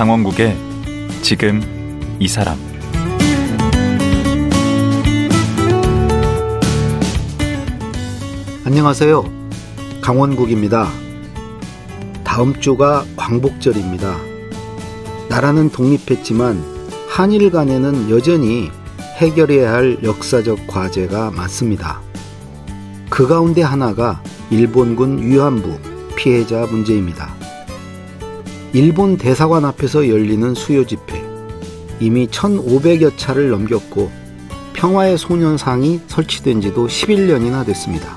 강원국의 지금 이 사람 안녕하세요. 강원국입니다. 다음 주가 광복절입니다. 나라는 독립했지만 한일 간에는 여전히 해결해야 할 역사적 과제가 많습니다. 그 가운데 하나가 일본군 위안부 피해자 문제입니다. 일본 대사관 앞에서 열리는 수요 집회. 이미 1,500여 차를 넘겼고 평화의 소녀상이 설치된 지도 11년이나 됐습니다.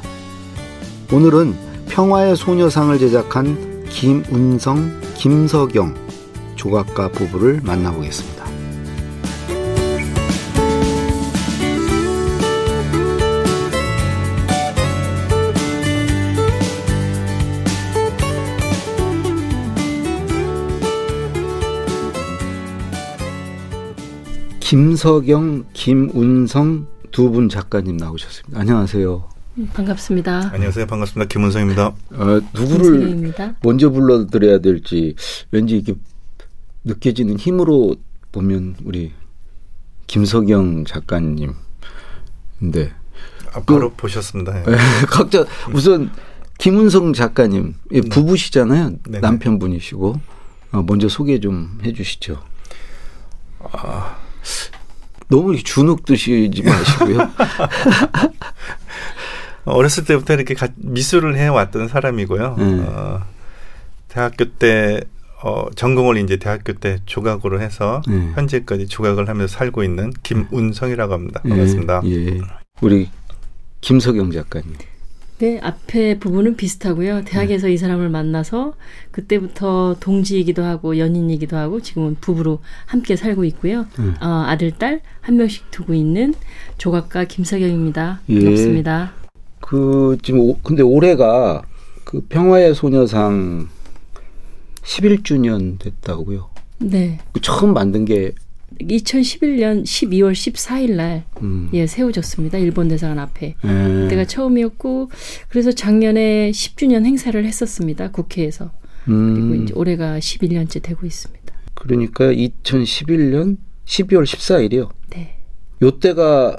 오늘은 평화의 소녀상을 제작한 김운성, 김석영 조각가 부부를 만나보겠습니다. 김석영, 김운성 두 분 작가님 나오셨습니다. 안녕하세요. 반갑습니다. 안녕하세요. 반갑습니다. 김은성입니다. 어, 누구를 김은성입니다. 먼저 불러드려야 될지 왠지 이게 느껴지는 힘으로 보면 우리 김석영 작가님. 근데 아, 바로 보셨습니다. 예. 각자 우선 김은성 작가님 예, 부부시잖아요. 네네. 남편분이시고 어, 먼저 소개 좀 해주시죠. 너무 주눅 드시지 마시고요. 어렸을 때부터 이렇게 가- 미술을 해왔던 사람이고요. 네. 어, 대학교 때 어, 전공을 이제 대학교 때 조각으로 해서 네. 현재까지 조각을 하면서 살고 있는 김운성이라고 합니다. 반갑습니다. 예, 예. 우리 김석영 작가님. 네, 앞에 부분은 비슷하고요. 대학에서 이 사람을 만나서 그때부터 동지이기도 하고 연인이기도 하고 지금은 부부로 함께 살고 있고요. 음. 어, 아들, 딸 한 명씩 두고 있는 조각가 김석영입니다. 예. 반갑습니다. 그 지금 오, 근데 올해가 그 평화의 소녀상 11주년 됐다고요. 네. 그 처음 만든 게 2011년 12월 14일 날 음. 예, 세워졌습니다. 일본 대사관 앞에. 예. 그때가 처음이었고 그래서 작년에 10주년 행사를 했었습니다. 국회에서. 그리고 음, 이제 올해가 11년째 되고 있습니다. 그러니까 2011년 12월 14일이요. 네. 요때가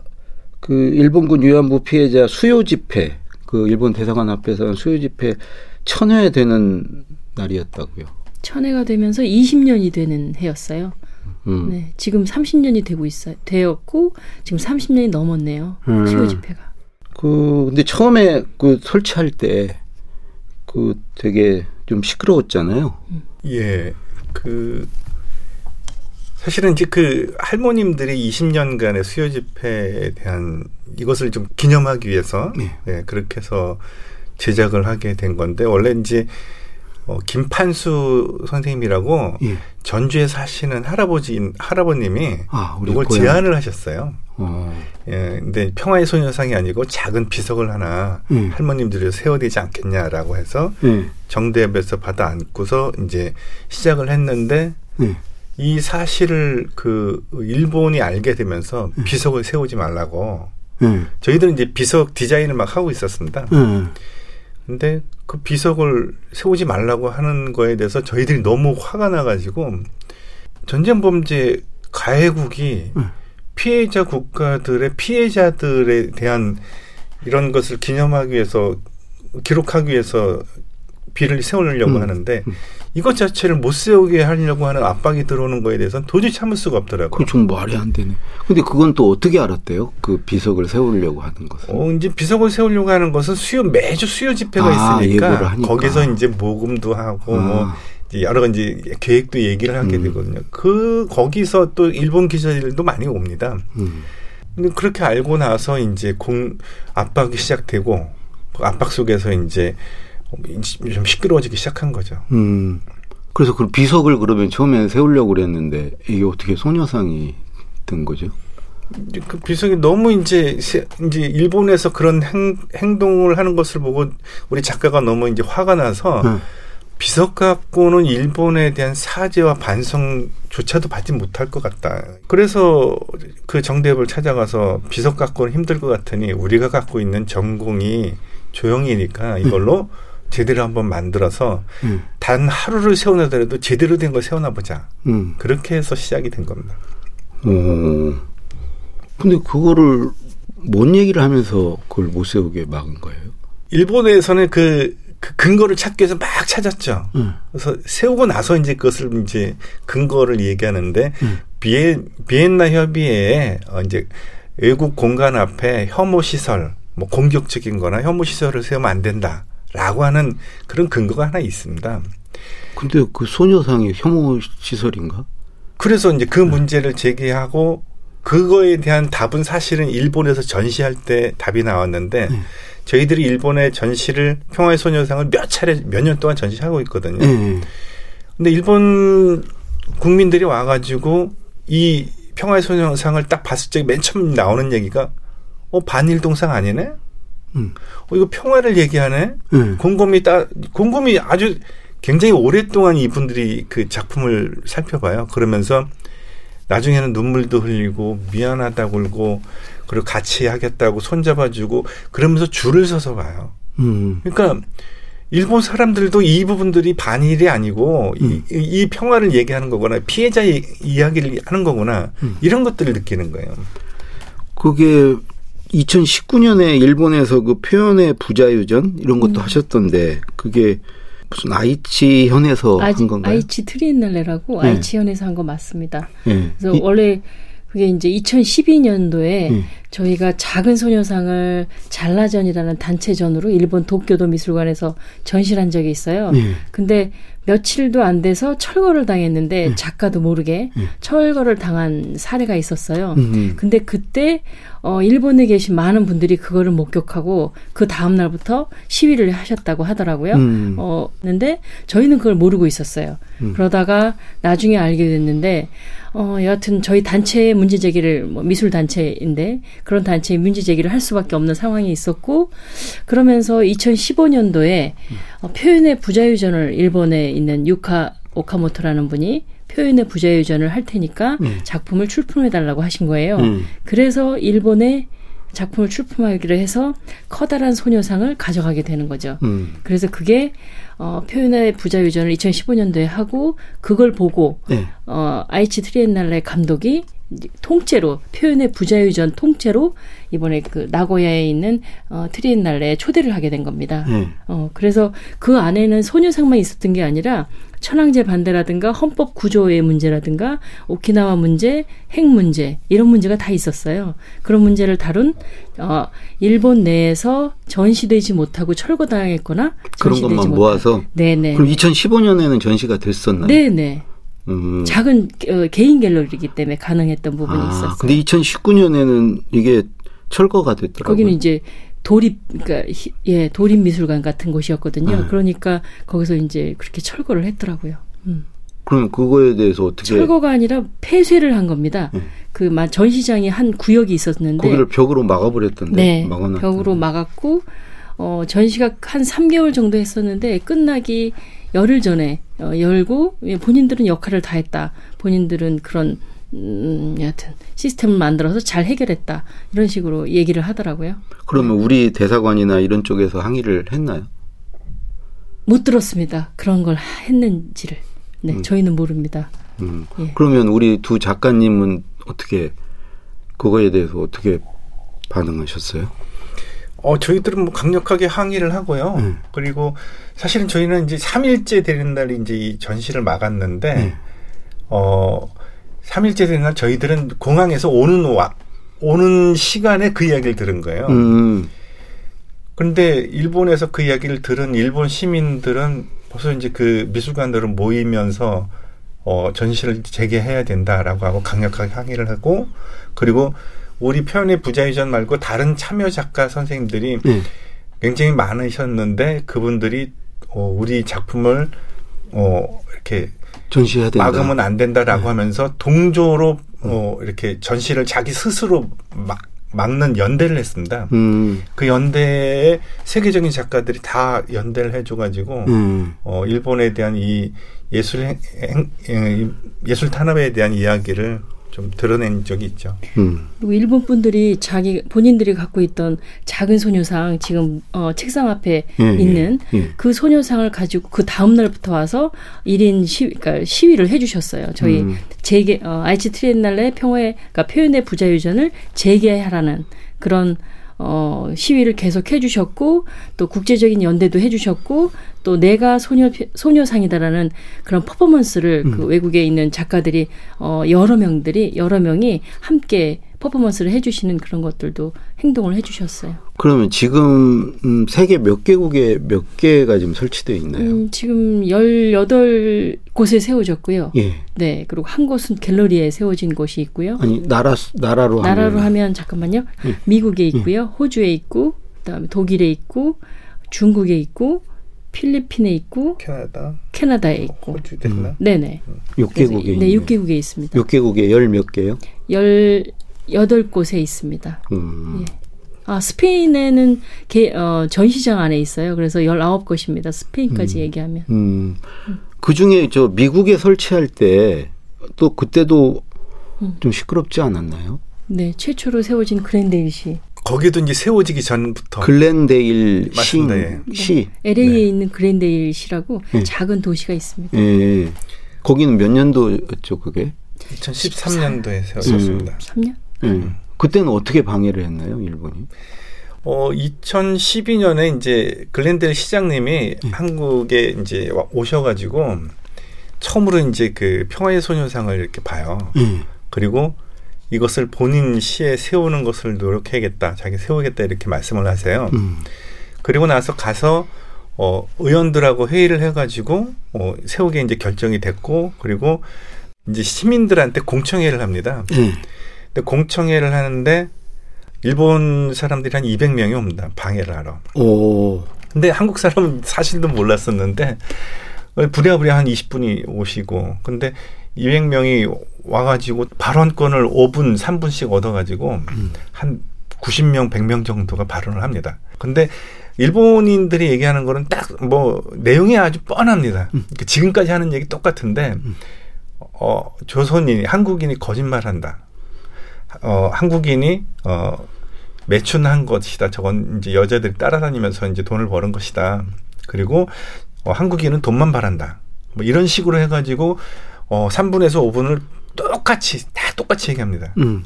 그 일본군 위안부 피해자 수요 집회 그 일본 대사관 앞에서 한 수요 집회 천회 되는 날이었다고요. 천해가 되면서 20년이 되는 해였어요. 음. 네, 지금 30년이 되고 있어요. 되었고 지금 30년이 넘었네요. 음. 수요 집회가. 그 근데 처음에 그 설치할 때 그 되게 좀 시끄러웠잖아요. 예. 그 사실은 이제 그 할머님들이 20년간의 수요 집회에 대한 이것을 좀 기념하기 위해서 네. 예, 그렇게 해서 제작을 하게 된 건데 원래 이제 어, 김판수 선생님이라고 예. 전주에 사시는 할아버지 할아버님이 아, 이걸 고향. 제안을 하셨어요. 어. 예, 근데 평화의 소녀상이 아니고 작은 비석을 하나 음. 할머님들이 세워야 되지 않겠냐라고 해서 예. 정대협에서 받아 안고서 이제 시작을 했는데 예. 이 사실을 그 일본이 알게 되면서 비석을 세우지 말라고 예. 저희들은 이제 비석 디자인을 막 하고 있었습니다. 예. 근데 그 비석을 세우지 말라고 하는 거에 대해서 저희들이 너무 화가 나가지고 전쟁 범죄 가해국이 음. 피해자 국가들의 피해자들에 대한 이런 것을 기념하기 위해서 기록하기 위해서 비를 세우려고 음. 하는데 음. 이것 자체를 못 세우게 하려고 하는 압박이 들어오는 거에 대해서는 도저히 참을 수가 없더라고요. 그좀 말이 안 되네. 근데 그건 또 어떻게 알았대요? 그 비석을 세우려고 하는 것은. 어, 이제 비석을 세우려고 하는 것은 수요, 매주 수요 집회가 아, 있으니까. 거기서 이제 모금도 하고, 뭐, 아. 이제 여러 가지 계획도 얘기를 하게 음. 되거든요. 그, 거기서 또 일본 기자들도 많이 옵니다. 음. 근데 그렇게 알고 나서 이제 공, 압박이 시작되고, 그 압박 속에서 이제 좀 시끄러워지기 시작한 거죠. 음. 그래서 그 비석을 그러면 처음에 세우려고 그랬는데 이게 어떻게 소녀상이 된 거죠? 그 비석이 너무 이제 세- 이제 일본에서 그런 행, 행동을 하는 것을 보고 우리 작가가 너무 이제 화가 나서 네. 비석 갖고는 일본에 대한 사죄와 반성조차도 받지 못할 것 같다. 그래서 그 정대협을 찾아가서 비석 갖고는 힘들 것 같으니 우리가 갖고 있는 전공이 조형이니까 이걸로 제대로 한번 만들어서 음. 단 하루를 세워나더라도 제대로 된 걸 세워나보자. 음. 그렇게 해서 시작이 된 겁니다. 어. 근데 그거를 뭔 얘기를 하면서 그걸 못 세우게 막은 거예요? 일본에서는 그, 그 근거를 찾기 위해서 막 찾았죠. 응. 그래서 세우고 나서 이제 그것을 이제 근거를 얘기하는데 응. 비에, 비엔나 협의회에 어 이제 외국 공간 앞에 혐오 시설, 뭐 공격적인 거나 혐오 시설을 세우면 안 된다 라고 하는 그런 근거가 하나 있습니다. 근데 그 소녀상이 혐오 시설인가? 그래서 이제 그 문제를 제기하고 그거에 대한 답은 사실은 일본에서 전시할 때 답이 나왔는데 네. 저희들이 일본의 전시를 평화의 소녀상을 몇 차례 몇 년 동안 전시하고 있거든요. 예. 근데 일본 국민들이 와가지고 이 평화의 소녀상을 딱 봤을 때 맨 처음 나오는 얘기가 어 반일 동상 아니네? 음. 어 이거 평화를 얘기하네? 예. 곰곰이 따 곰곰이 아주 굉장히 오랫동안 이분들이 그 작품을 살펴봐요. 그러면서 나중에는 눈물도 흘리고 미안하다고 울고 그리고 같이 하겠다고 손잡아주고 그러면서 줄을 서서 봐요. 음. 그러니까 일본 사람들도 이 부분들이 반일이 아니고 이, 음. 이 평화를 얘기하는 거거나 피해자 이, 이야기를 하는 거구나 음. 이런 것들을 느끼는 거예요. 그게 2019년에 일본에서 그 표현의 부자유전 이런 것도 하셨던데 그게 무슨 아이치 현에서 한 아이, 건가요? 아이치 트리엔날레라고 네. 아이치 현에서 한 거 맞습니다. 예. 그래서 이- 원래 그게 이제 2012년도에 음. 저희가 작은 소녀상을 잘라전이라는 단체전으로 일본 도쿄도 미술관에서 전시를 한 적이 있어요. 예. 근데 며칠도 안 돼서 철거를 당했는데 음. 작가도 모르게 철거를 당한 사례가 있었어요. 음. 근데 그때 어 일본에 계신 많은 분들이 그거를 목격하고 그 다음 날부터 시위를 하셨다고 하더라고요. 음. 어 근데 저희는 그걸 모르고 있었어요. 음. 그러다가 나중에 알게 됐는데 어 여하튼 저희 단체의 문제 제기를 뭐 미술 단체인데 그런 단체의 문제 제기를 할 수밖에 없는 상황이 있었고 그러면서 2015년도에 어, 표현의 부자유전을 일본에 있는 유카 오카모토라는 분이 표현의 부자유전을 할 테니까 음. 작품을 출품해 달라고 하신 거예요. 음. 그래서 일본에 작품을 출품하기로 해서 커다란 소녀상을 가져가게 되는 거죠. 음. 그래서 그게 어, 표현의 부자유전을 2015년도에 하고 그걸 보고 예. 어, 아이치 트리엔날레 감독이 통째로 표현의 부자유전 통째로 이번에 그 나고야에 있는 어, 트리엔날레에 초대를 하게 된 겁니다. 예. 어, 그래서 그 안에는 소녀상만 있었던 게 아니라 천황제 반대라든가 헌법 구조의 문제라든가 오키나와 문제, 핵 문제 이런 문제가 다 있었어요. 그런 문제를 다룬 어, 일본 내에서 전시되지 못하고 철거당했거나 그런 것만 못한- 모아서 네네. 그럼 2015년에는 전시가 됐었나요? 네네. 음. 작은 어, 개인 갤러리이기 때문에 가능했던 부분이 아, 있었어요. 근데 2019년에는 이게 철거가 됐더라고요. 거기는 이제 도립 그러니까 히- 예 도립 미술관 같은 곳이었거든요. 네. 그러니까 거기서 이제 그렇게 철거를 했더라고요. 음. 그럼 그거에 대해서 어떻게 철거가 아니라 폐쇄를 한 겁니다. 네. 그 마- 전시장이 한 구역이 있었는데 거기를 벽으로 막아버렸던데 네, 막아놨 벽으로 막았고 어, 전시가 한 3개월 정도 했었는데 끝나기 열흘 전에 어, 열고 예, 본인들은 역할을 다 했다. 본인들은 그런 음, 여하튼 시스템을 만들어서 잘 해결했다. 이런 식으로 얘기를 하더라고요. 그러면 우리 대사관이나 이런 쪽에서 항의를 했나요? 못 들었습니다. 그런 걸 했는지를. 네, 저희는 모릅니다. 음. 예. 그러면 우리 두 작가님은 어떻게 그거에 대해서 어떻게 반응하셨어요? 어, 저희들은 뭐 강력하게 항의를 하고요. 음. 그리고 사실은 저희는 이제 3일째 되는 날이 이제 이 전시를 막았는데, 음. 어, 3일째 되는 날 저희들은 공항에서 오는 와, 오는 시간에 그 이야기를 들은 거예요. 음. 그런데 일본에서 그 이야기를 들은 일본 시민들은 벌써 이제 그 미술관들은 모이면서 어, 전시를 재개해야 된다라고 하고 강력하게 항의를 하고 그리고 우리 표현의 부자유전 말고 다른 참여 작가 선생님들이 네. 굉장히 많으셨는데 그분들이 어, 우리 작품을 어, 이렇게 전시해야 된다. 막으면 안 된다라고 네. 하면서 동조로 어, 이렇게 전시를 자기 스스로 막, 막는 연대를 했습니다. 음. 그 연대에 세계적인 작가들이 다 연대를 해줘가지고 음. 어 일본에 대한 이 예술 행, 행- 예, 이 예술 탄압에 대한 이야기를 좀 드러낸 적이 있죠. 음. 그리고 일본 분들이 자기 본인들이 갖고 있던 작은 소녀상 지금 어, 책상 앞에 예, 예, 있는 예. 그 소녀상을 가지고 그 다음 날부터 와서 1인 시위, 그러니까 시위를 해주셨어요. 저희 음. 재개 어, 아이치 트리엔날레 평화의 그러니까 표현의 부자유전을 재개하라는 그런 어, 시위를 계속 해주셨고 또 국제적인 연대도 해주셨고 또 내가 소녀 소녀상이다라는 그런 퍼포먼스를 그 외국에 있는 작가들이 어, 여러 명들이 여러 명이 함께 퍼포먼스를 해주시는 그런 것들도 행동을 해주셨어요. 그러면 지금 음, 세계 몇 개국에 몇 개가 지금 설치되어 있나요? 음, 지금 18곳에 세워졌고요. 예. 네, 그리고 한 곳은 갤러리에 세워진 곳이 있고요. 아니 나라 수- 나라로 나라로 하면 하면 잠깐만요. 예. 미국에 있고요. 호주에 있고 그다음에 독일에 있고 중국에 있고 필리핀에 있고 캐나다, 캐나다에 있고. 호주 됐나? 네네. 6개국에 네, 6개국에 있습니다. 6개국에 열 몇 개요? 18곳에 있습니다. 음. 예. 아, 스페인에는 개, 어, 전시장 안에 있어요. 그래서 19곳입니다. 스페인까지 얘기하면. 음. 그 중에 저 미국에 설치할 때 또 그때도 음. 좀 시끄럽지 않았나요? 네, 최초로 세워진 그랜데일 시. 거기도 이제 세워지기 전부터 글렌데일 시, 예. 시. LA에 네. 있는 그랜데일 시라고 네. 작은 도시가 있습니다. 예. 거기는 몇 년도였죠, 그게? 2013년도에 세워졌습니다. 3년? 예. 그때는 어떻게 방해를 했나요, 일본이? 어, 2012년에 이제 글렌델 시장님이 한국에 이제 와- 오셔가지고 처음으로 이제 그 평화의 소녀상을 이렇게 봐요. 예. 그리고 이것을 본인 시에 세우는 것을 노력해야겠다, 자기 세우겠다 이렇게 말씀을 하세요. 음. 그리고 나서 가서 어, 의원들하고 회의를 해가지고 어, 세우게 이제 결정이 됐고 그리고 이제 시민들한테 공청회를 합니다. 예. 근데 공청회를 하는데 일본 사람들이 한 200명이 옵니다. 방해를 하러. 오. 근데 한국 사람은 사실도 몰랐었는데 부랴부랴 한 20분이 오시고 근데 200명이 와가지고 발언권을 5분, 3분씩 얻어가지고 한 90명, 100명 정도가 발언을 합니다. 근데 일본인들이 얘기하는 거는 딱 뭐 내용이 아주 뻔합니다. 그러니까 지금까지 하는 얘기 똑같은데 어 조선인이 한국인이 거짓말한다. 어 한국인이 어 매춘한 것이다. 저건 이제 여자들이 따라다니면서 이제 돈을 버는 것이다. 그리고 어, 한국인은 돈만 바란다. 뭐 이런 식으로 해가지고 어 3분에서 5분을 똑같이 다 똑같이 얘기합니다. 음.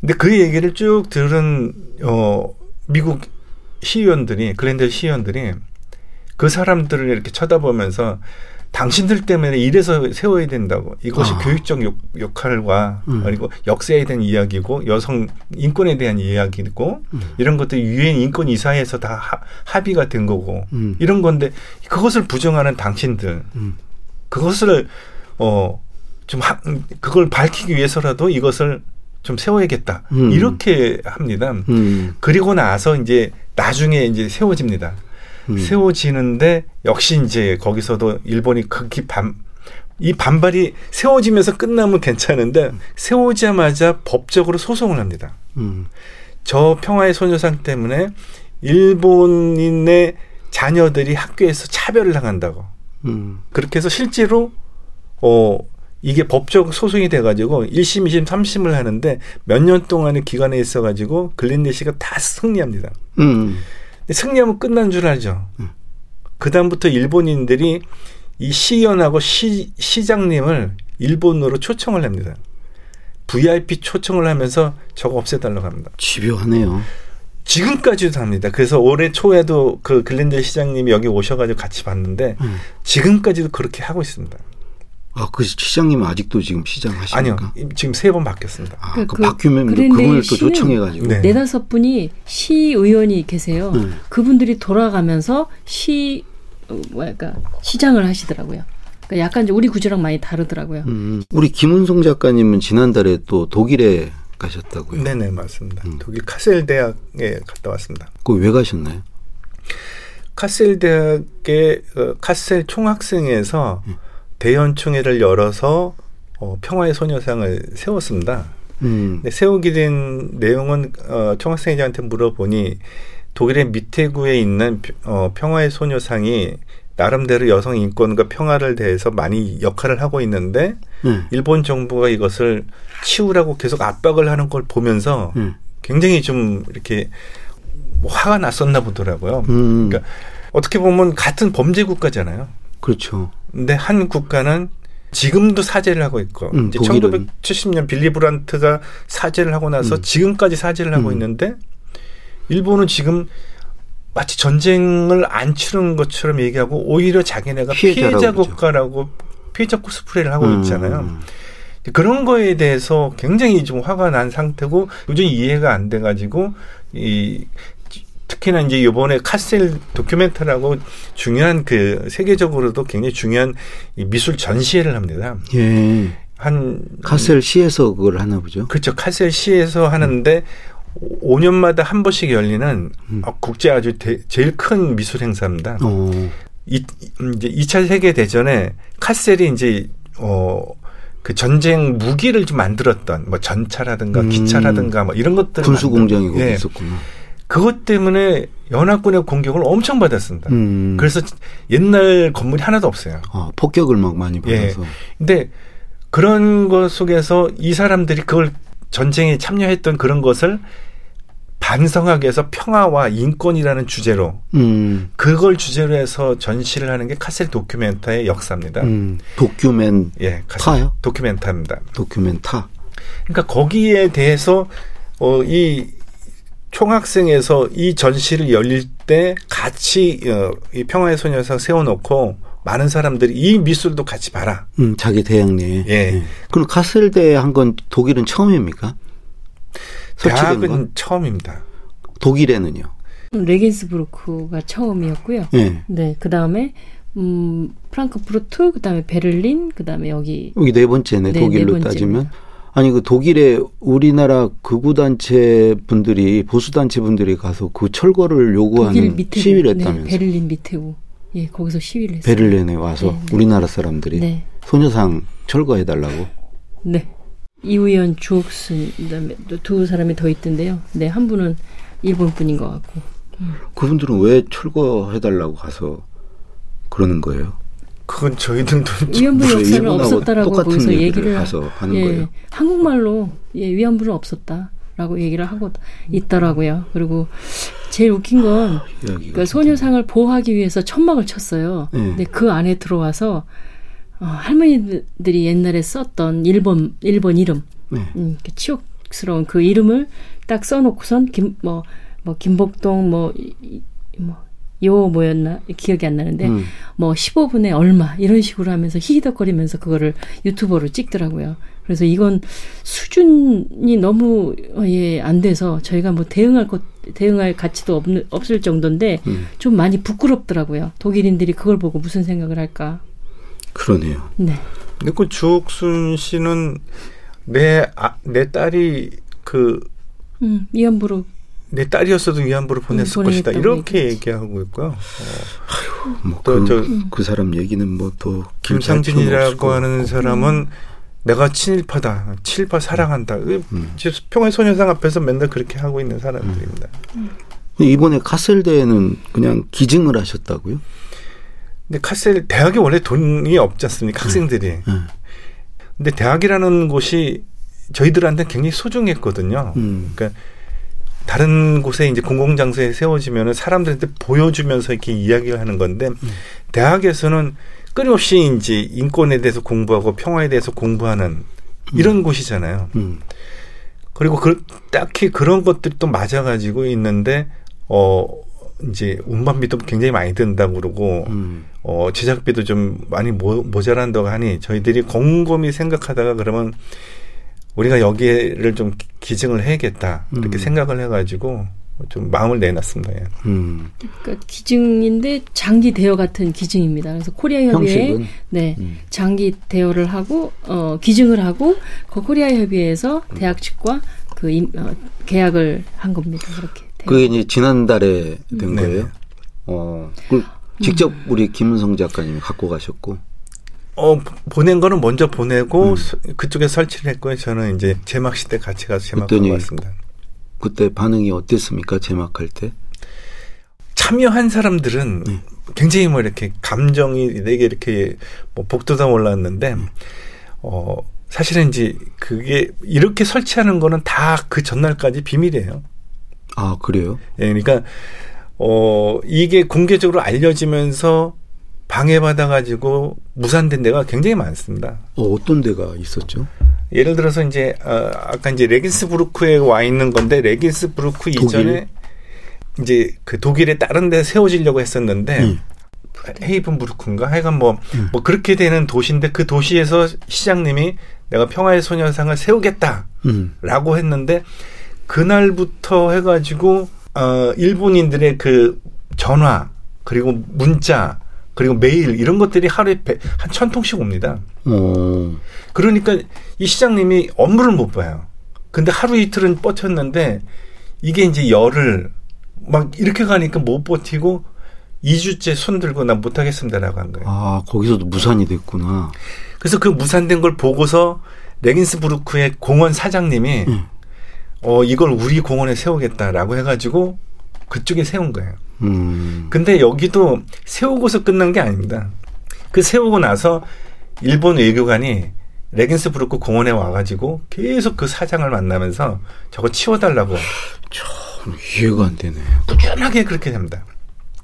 근데 그 얘기를 쭉 들은 어 미국 시의원들이 글렌델 시의원들이 그 사람들을 이렇게 쳐다보면서 당신들 때문에 이래서 세워야 된다고 이것이 아. 교육적 역, 역할과 음. 그리고 역사에 대한 이야기고 여성 인권에 대한 이야기고 음. 이런 것들 유엔 인권 이사에서 다 하- 합의가 된 거고 음. 이런 건데 그것을 부정하는 당신들 음. 그것을 어좀 그걸 밝히기 위해서라도 이것을 좀 세워야겠다 음. 이렇게 합니다. 음. 그리고 나서 이제 나중에 이제 세워집니다. 음. 세워지는데 역시 이제 거기서도 일본이 극히 반, 이 반발이 세워지면서 끝나면 괜찮은데 세워지자마자 법적으로 소송을 합니다. 음. 저 평화의 소녀상 때문에 일본인의 자녀들이 학교에서 차별을 당한다고. 음. 그렇게 해서 실제로 어 이게 법적 소송이 돼가지고 1심, 2심, 3심을 하는데 몇 년 동안의 기간에 있어가지고 글린데 씨가 다 승리합니다. 음. 근데 승리하면 끝난 줄 알죠. 음. 그 다음부터 일본인들이 이 시의원하고 시, 시장님을 일본으로 초청을 합니다. VIP 초청을 하면서 저거 없애달라고 합니다. 집요하네요. 지금까지도 합니다. 그래서 올해 초에도 그 글렌델 시장님이 여기 오셔가지고 같이 봤는데 음. 지금까지도 그렇게 하고 있습니다. 아, 그 시장님 은 아직도 지금 시장 하십니까? 아니요, 지금 세 번 바뀌었습니다. 아, 그- 그, 그 바뀌면 그분을 또 씨는 초청해 가지고. 네. 네다섯 분이 시의원이 계세요. 음. 그분들이 돌아가면서 시 어, 뭐랄까 시장을 하시더라고요. 그러니까 약간 이제 우리 구조랑 많이 다르더라고요. 음. 우리 김은송 작가님은 지난달에 또 독일에 가셨다고요. 네네 맞습니다. 음. 독일 카셀 대학에 갔다 왔습니다. 그거 왜 가셨나요? 카셀 대학의 어, 카셀 총학생회에서 대연총회를 열어서 어, 평화의 소녀상을 세웠습니다. 음. 세우게 된 내용은 어, 총학생회장한테 물어보니 독일의 미테구에 있는 어, 평화의 소녀상이 나름대로 여성 인권과 평화를 대해서 많이 역할을 하고 있는데 네. 일본 정부가 이것을 치우라고 계속 압박을 하는 걸 보면서 네. 굉장히 좀 이렇게 뭐 화가 났었나 보더라고요. 음, 그러니까 어떻게 보면 같은 범죄 국가잖아요. 그렇죠. 근데 한 국가는 지금도 사죄를 하고 있고 음, 이제 독일은. 1970년 빌리 브란트가 사죄를 하고 나서 음. 지금까지 사죄를 하고 음. 있는데 일본은 지금 마치 전쟁을 안 치른 것처럼 얘기하고 오히려 자기네가 피해자. 국가라고 피해자 코스프레를 하고 음, 있잖아요. 그런 거에 대해서 굉장히 좀 화가 난 상태고 요즘 이해가 안 돼가지고 이 특히나 이제 이번에 카셀 도큐멘터라고 중요한 그 세계적으로도 굉장히 중요한 이 미술 전시회를 합니다. 예. 한 카셀 시에서 그걸 하나 보죠. 그렇죠 카셀 시에서 하는데 5년마다 한 번씩 열리는 음. 어, 국제 아주 대- 제일 큰 미술 행사입니다. 어. 이, 이제 2차 세계 대전에 카셀이 이제 어. 그 전쟁 무기를 좀 만들었던 뭐 전차라든가 음. 기차라든가 뭐 이런 것들 군수 공장이 거기 예. 있었구나. 그것 때문에 연합군의 공격을 엄청 받았습니다. 음. 그래서 옛날 건물이 하나도 없어요. 아, 폭격을 막 많이 예. 받아서. 근데 그런 것 속에서 이 사람들이 그걸 전쟁에 참여했던 그런 것을 반성하기 위해서 평화와 인권이라는 주제로 음. 그걸 주제로 해서 전시를 하는 게 카셀 도큐멘터의 역사입니다. 음. 도큐멘 예, 카셀 타요? 도큐멘터입니다. 도큐멘타. 그러니까 거기에 대해서 어, 이 총학생에서 이 전시를 열릴 때 같이 어, 이 평화의 소녀상 세워놓고 많은 사람들이 이 미술도 같이 봐라. 음, 자기 대학 내에. 예. 그럼 카셀대 한 건 독일은 처음입니까? 설치된 건? 대학은 처음입니다. 독일에는요. 레겐스부르크가 처음이었고요. 예. 네, 그 다음에 음, 프랑크푸르트, 그 다음에 베를린, 그 다음에 여기 여기 네 번째네, 네, 독일로 네 번째입니다. 따지면. 아니, 그 독일에 우리나라 극우 단체 분들이, 보수 단체 분들이 가서 그 철거를 요구하는 시위를 네, 했다면서. 베를린 밑에우. 예, 거기서 시위를 했어요. 베를린에 와서 네, 네. 우리나라 사람들이 네. 소녀상 철거해 달라고. 네. 이우연 주옥순 그다음에 또두 사람이 더 있던데요. 네, 한 분은 일본 분인 것 같고. 그분들은 왜 철거해 달라고 가서 그러는 거예요? 그건 저희들도 위안부 무슨 역사는 없었다라고 거기서 얘기를 가서 하는 예, 거예요. 한국말로 예, 위안부는 없었다라고 얘기를 하고 있더라고요. 그리고 제일 웃긴 건 그러니까 소녀상을 보호하기 위해서 천막을 쳤어요. 네. 근데 그 안에 들어와서 어, 할머니들이 옛날에 썼던 일본 일본 이름, 네. 음, 그 치욕스러운 그 이름을 딱 써놓고선 김뭐뭐 김복동 뭐 요 뭐였나 기억이 안 나는데 음. 뭐 15분에 얼마 이런 식으로 하면서 히히덕거리면서 그거를 유튜버로 찍더라고요. 그래서 이건 수준이 너무 예안 돼서 저희가 뭐 대응할 것 대응할 가치도 없는 없을 정도인데 음. 좀 많이 부끄럽더라고요. 독일인들이 그걸 보고 무슨 생각을 할까? 그러네요. 네. 근데 그 주옥순 씨는 내, 아, 내 딸이 그, 음, 위안부로 내 딸이었어도 위안부로 보냈을 음, 것이다. 보내겠다고 이렇게. 얘기하고 있고요. 뭐또 그, 저- 그 사람 얘기는 뭐 또 김상진이라고 하는 사람은 내가 친일파다. 친일파 사랑한다. 그 음. 지금 평화의 소녀상 앞에서 맨날 그렇게 하고 있는 사람들입니다. 이번에 카셀대에는 그냥 기증을 하셨다고요? 근데 카셀 대학이 원래 돈이 없지 않습니까? 학생들이. 네. 근데 대학이라는 곳이 저희들한테 굉장히 소중했거든요. 음. 그러니까 다른 곳에 이제 공공장소에 세워지면은 사람들한테 보여주면서 이렇게 이야기를 하는 건데 음. 대학에서는 끊임없이 이제 인권에 대해서 공부하고 평화에 대해서 공부하는 이런 곳이잖아요. 음. 그리고 그, 딱히 그런 것들이 또 맞아가지고 있는데 어 이제 운반비도 굉장히 많이 든다고 그러고 음. 어 제작비도 좀 많이 모, 모자란다고 하니 저희들이 곰곰이 생각하다가 그러면 우리가 여기를 좀 기- 기증을 해야겠다 이렇게 음. 생각을 해가지고 좀 마음을 내놨습니다. 예. 음. 그러니까 기증인데 장기 대여 같은 기증입니다. 그래서 코리아 협의회 네 음. 장기 대여를 하고 어, 기증을 하고 그 코리아 협의회에서 음. 대학 측과 그 임, 어, 계약을 한 겁니다. 그렇게. 대여. 그게 이제 지난달에 된 네. 거예요. 어, 그 직접 음. 우리 김은성 작가님이 갖고 가셨고. 어 보낸 거는 먼저 보내고 음. 서- 그쪽에 설치를 했고요. 저는 이제 제막시 때 같이 가서 제막하고 왔습니다. 그때 반응이 어땠습니까? 제막할 때? 참여한 사람들은 네. 굉장히 뭐 이렇게 감정이 내게 이렇게 뭐 복도다 올랐는데 네. 어 사실은 이제 그게 이렇게 설치하는 거는 다 그 전날까지 비밀이에요. 아 그래요? 예, 그러니까 어 이게 공개적으로 알려지면서 방해받아 가지고 무산된 데가 굉장히 많습니다. 어, 어떤 데가 있었죠? 예를 들어서 이제 어, 아까 이제 레긴스부르크에 와 있는 건데 레긴스부르크 독일? 이전에 이제 그 독일의 다른 데 세워지려고 했었는데 음. 헤이븐부르크인가 하여간 뭐, 음. 뭐 그렇게 되는 도시인데 그 도시에서 시장님이 내가 평화의 소녀상을 세우겠다라고 음. 했는데 그날부터 해가지고 어 일본인들의 그 전화 그리고 문자 그리고 메일 이런 것들이 하루에 배- 한천 통씩 옵니다. 어. 그러니까 이 시장님이 업무를 못 봐요. 근데 하루 이틀은 버텼는데 이게 이제 열을 막 이렇게 가니까 못 버티고 2주째 손 들고 난 못하겠습니다라고 한 거예요. 아 거기서도 무산이 됐구나. 그래서 그 무산된 걸 보고서 레긴스부르크의 공원 사장님이 음. 어 이걸 우리 공원에 세우겠다라고 해가지고 그쪽에 세운 거예요. 음. 근데 여기도 세우고서 끝난 게 아닙니다. 그 세우고 나서 일본 외교관이 레긴스부르크 공원에 와가지고 계속 그 사장을 만나면서 저거 치워달라고 이해가 안 되네. 꾸준하게 그렇게 됩니다.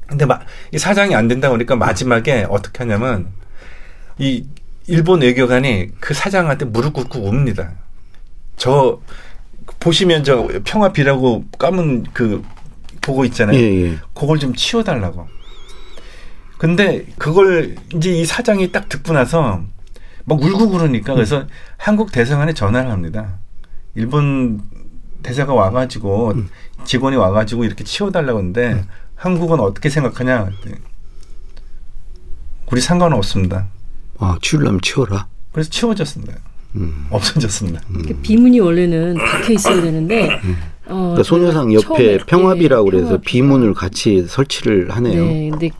근데 마, 이 사장이 안 된다 보니까 마지막에 어떻게 하냐면 이 일본 외교관이 그 사장한테 무릎 꿇고 웁니다. 저 보시면 저 평화비라고 까문 그 보고 있잖아요. 예 예. 그걸 좀 치워달라고. 근데 그걸 이제 이 사장이 딱 듣고 나서 막 울고 그러니까 그래서 한국 대사관에 전화를 합니다. 일본 대사가 와가지고 직원이 와가지고 이렇게 치워달라고 하는데 한국은 어떻게 생각하냐? 우리 상관없습니다. 아 치우려면 치워라. 그래서 치워졌습니다. 음. 없어졌습니다. 이렇게 비문이 원래는 박혀 있어야 되는데 어, 그러니까 소녀상 옆에 평화비라고 예, 그래서. 비문을 같이 설치를 하네요. 네, 근데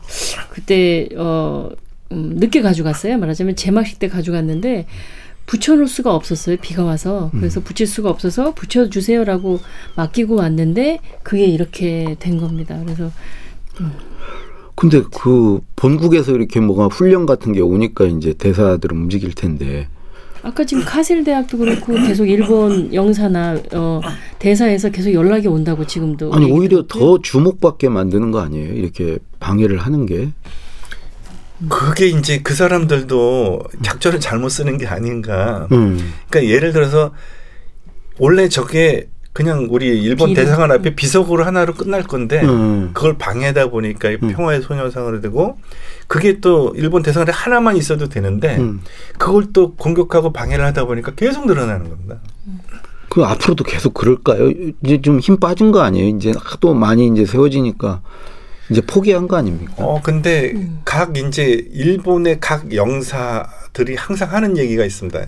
그때 어 음, 늦게 가져갔어요. 말하자면 제막식 때 가져갔는데 붙여놓을 수가 없었어요. 비가 와서 그래서 음. 붙일 수가 없어서 붙여주세요라고 맡기고 왔는데 그게 이렇게 된 겁니다. 그래서 근데 그 본국에서 이렇게 뭐가 훈련 같은 게 오니까 이제 대사들은 움직일 텐데. 아까 지금 카셀 대학도 그렇고 계속 일본 영사나 어 대사에서 계속 연락이 온다고 지금도 아니 오히려. 더 주목받게 만드는 거 아니에요? 이렇게 방해를 하는 게. 그게 이제 그 사람들도 작전을 잘못 쓰는 게 아닌가. 음. 그러니까 예를 들어서 원래 저게 그냥 우리 일본 비로. 대사관 앞에 비석으로 하나로 끝날 건데 음. 그걸 방해하다 보니까 이 음. 평화의 소녀상으로 되고 그게 또 일본 대사관에 하나만 있어도 되는데 음. 그걸 또 공격하고 방해를 하다 보니까 계속 늘어나는 겁니다. 그 앞으로도 계속 그럴까요? 이제 좀 힘 빠진 거 아니에요? 이제 하도 많이 이제 세워지니까 이제 포기한 거 아닙니까? 어 근데 음. 각 이제 일본의 각 영사들이 항상 하는 얘기가 있습니다.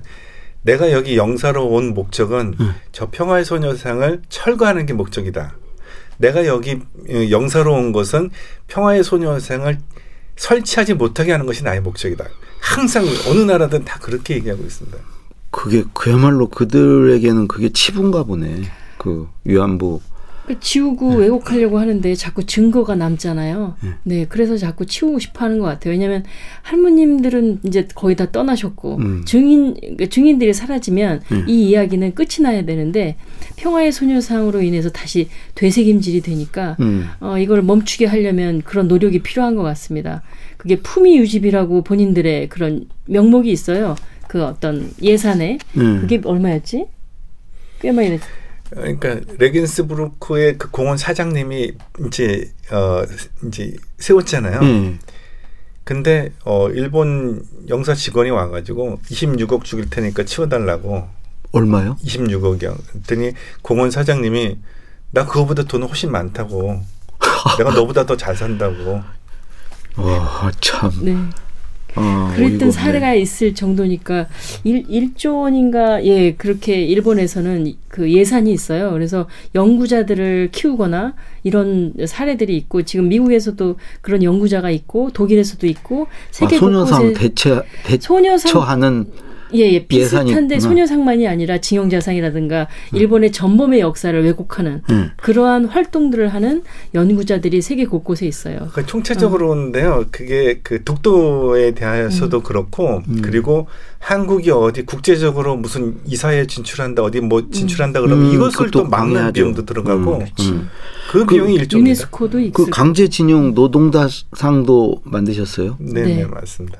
내가 여기 영사로 온 목적은 음. 저 평화의 소녀상을 철거하는 게 목적이다. 내가 여기 어, 영사로 온 것은 평화의 소녀상을 설치하지 못하게 하는 것이 나의 목적이다. 항상 어느 나라든 다 그렇게 얘기하고 있습니다. 그게 그야말로 그들에게는 그게 치부인가 보네. 그 위안부. 그 지우고 왜곡하려고 하는데 자꾸 증거가 남잖아요. 네, 그래서 자꾸 치우고 싶어 하는 것 같아요. 왜냐하면 할머님들은 이제 거의 다 떠나셨고 음. 증인 그러니까 증인들이 사라지면 음. 이 이야기는 끝이 나야 되는데 평화의 소녀상으로 인해서 다시 되새김질이 되니까 음. 어, 이걸 멈추게 하려면 그런 노력이 필요한 것 같습니다. 그게 품위 유지비라고 본인들의 그런 명목이 있어요. 그 어떤 예산에 음. 그게 얼마였지? 꽤 많이 됐. 그러니까 레긴스부르크의 그 공원 사장님이 이제 어 이제 세웠잖아요. 예. 근데 어 일본 영사 직원이 와가지고 26억 죽일 테니까 치워달라고 얼마요? 26억이요. 그랬더니 공원 사장님이 나 그거보다 돈은 훨씬 많다고. 내가 너보다 더 잘 산다고. 와, 참. 네. 아, 어이가 그랬던 없네. 사례가 있을 정도니까 일, 1조 원인가 예 그렇게 일본에서는 그 예산이 있어요. 그래서 연구자들을 키우거나 이런 사례들이 있고 지금 미국에서도 그런 연구자가 있고 독일에서도 있고 아, 세계 소녀상 곳곳에 대체 소녀상 대처하는 예, 예 비슷한데. 소녀상만이 아니라 징용자상이라든가 일본의 전범의 역사를 왜곡하는 음. 그러한 활동들을 하는 연구자들이 세계 곳곳에 있어요. 그 총체적으로인데요. 그게 그 독도에 대해서도 그렇고 음. 그리고 한국이 어디 국제적으로 무슨 이사에 진출한다 어디 뭐 진출한다 그러면 음, 이것을 또 막는 방해하죠. 비용도 들어가고 음, 음. 그 비용이 일종입니다. 유네스코도 그 강제징용 노동다상도 만드셨어요? 네, 네. 네, 맞습니다.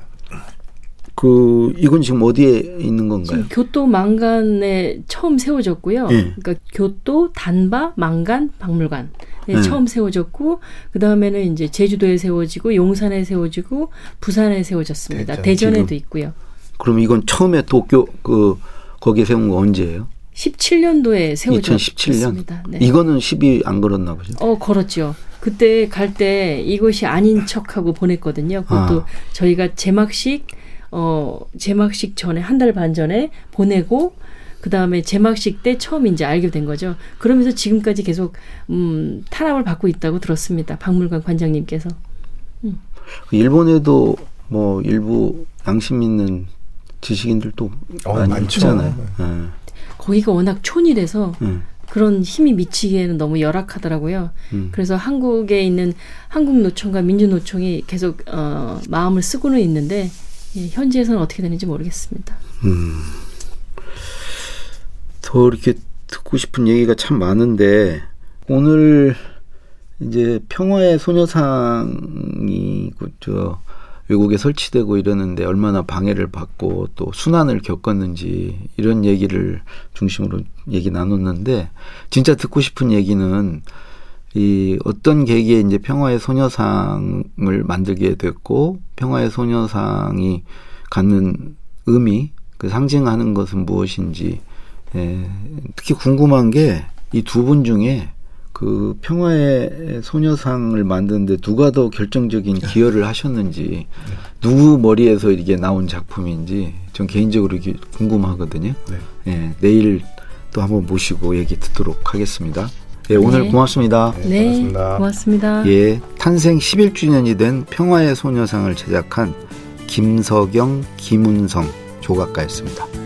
그 이건 지금 어디에 있는 건가요? 교토 망간에 처음 세워졌고요. 예. 그러니까 교토 단바 망간 박물관. 에 네. 처음 세워졌고 그 다음에는 이제 제주도에 세워지고 용산에 세워지고 부산에 세워졌습니다. 대전, 지금. 있고요. 그럼 이건 처음에 도쿄 그 거기에 세운 거 언제예요? 17년도에 2017년. 세워졌습니다. 네. 이거는 시비 안 걸었나 보죠. 어, 걸었죠. 그때 갈 때 이것이 아닌 척하고 보냈거든요. 그것도 아. 저희가 제막식 어 제막식 전에 한 달 반 전에 보내고 그 다음에 제막식 때 처음 이제 알게 된 거죠. 그러면서 지금까지 계속 음 탄압을 받고 있다고 들었습니다. 박물관 관장님께서. 그 일본에도 뭐 일부 양심 있는 지식인들도 어, 많이. 있잖아요. 예. 거기가 워낙 촌이라서 예. 그런 힘이 미치기에는 너무 열악하더라고요. 음. 그래서 한국에 있는 한국노총과 민주노총이 계속 어, 마음을 쓰고는 있는데 예, 현지에서는 어떻게 되는지 모르겠습니다. 더 이렇게 듣고 싶은 얘기가 참 많은데 오늘 이제 평화의 소녀상이 그저 외국에 설치되고 이러는데 얼마나 방해를 받고 또 순환을 겪었는지 이런 얘기를 중심으로 얘기 나눴는데 진짜 듣고 싶은 얘기는 이 어떤 계기에 이제 평화의 소녀상을 만들게 됐고 평화의 소녀상이 갖는 의미 그 상징하는 것은 무엇인지 예, 특히 궁금한 게 이 두 분 중에 그 평화의 소녀상을 만드는데 누가 더 결정적인 기여를 하셨는지 누구 머리에서 이게 나온 작품인지 전 개인적으로 이게 궁금하거든요. 네. 예, 내일 또 한번 모시고 얘기 듣도록 하겠습니다. 예, 오늘 네. 고맙습니다. 네, 네, 고맙습니다. 고맙습니다. 예, 탄생 11주년이 된 평화의 소녀상을 제작한 김석영, 김은성 조각가였습니다.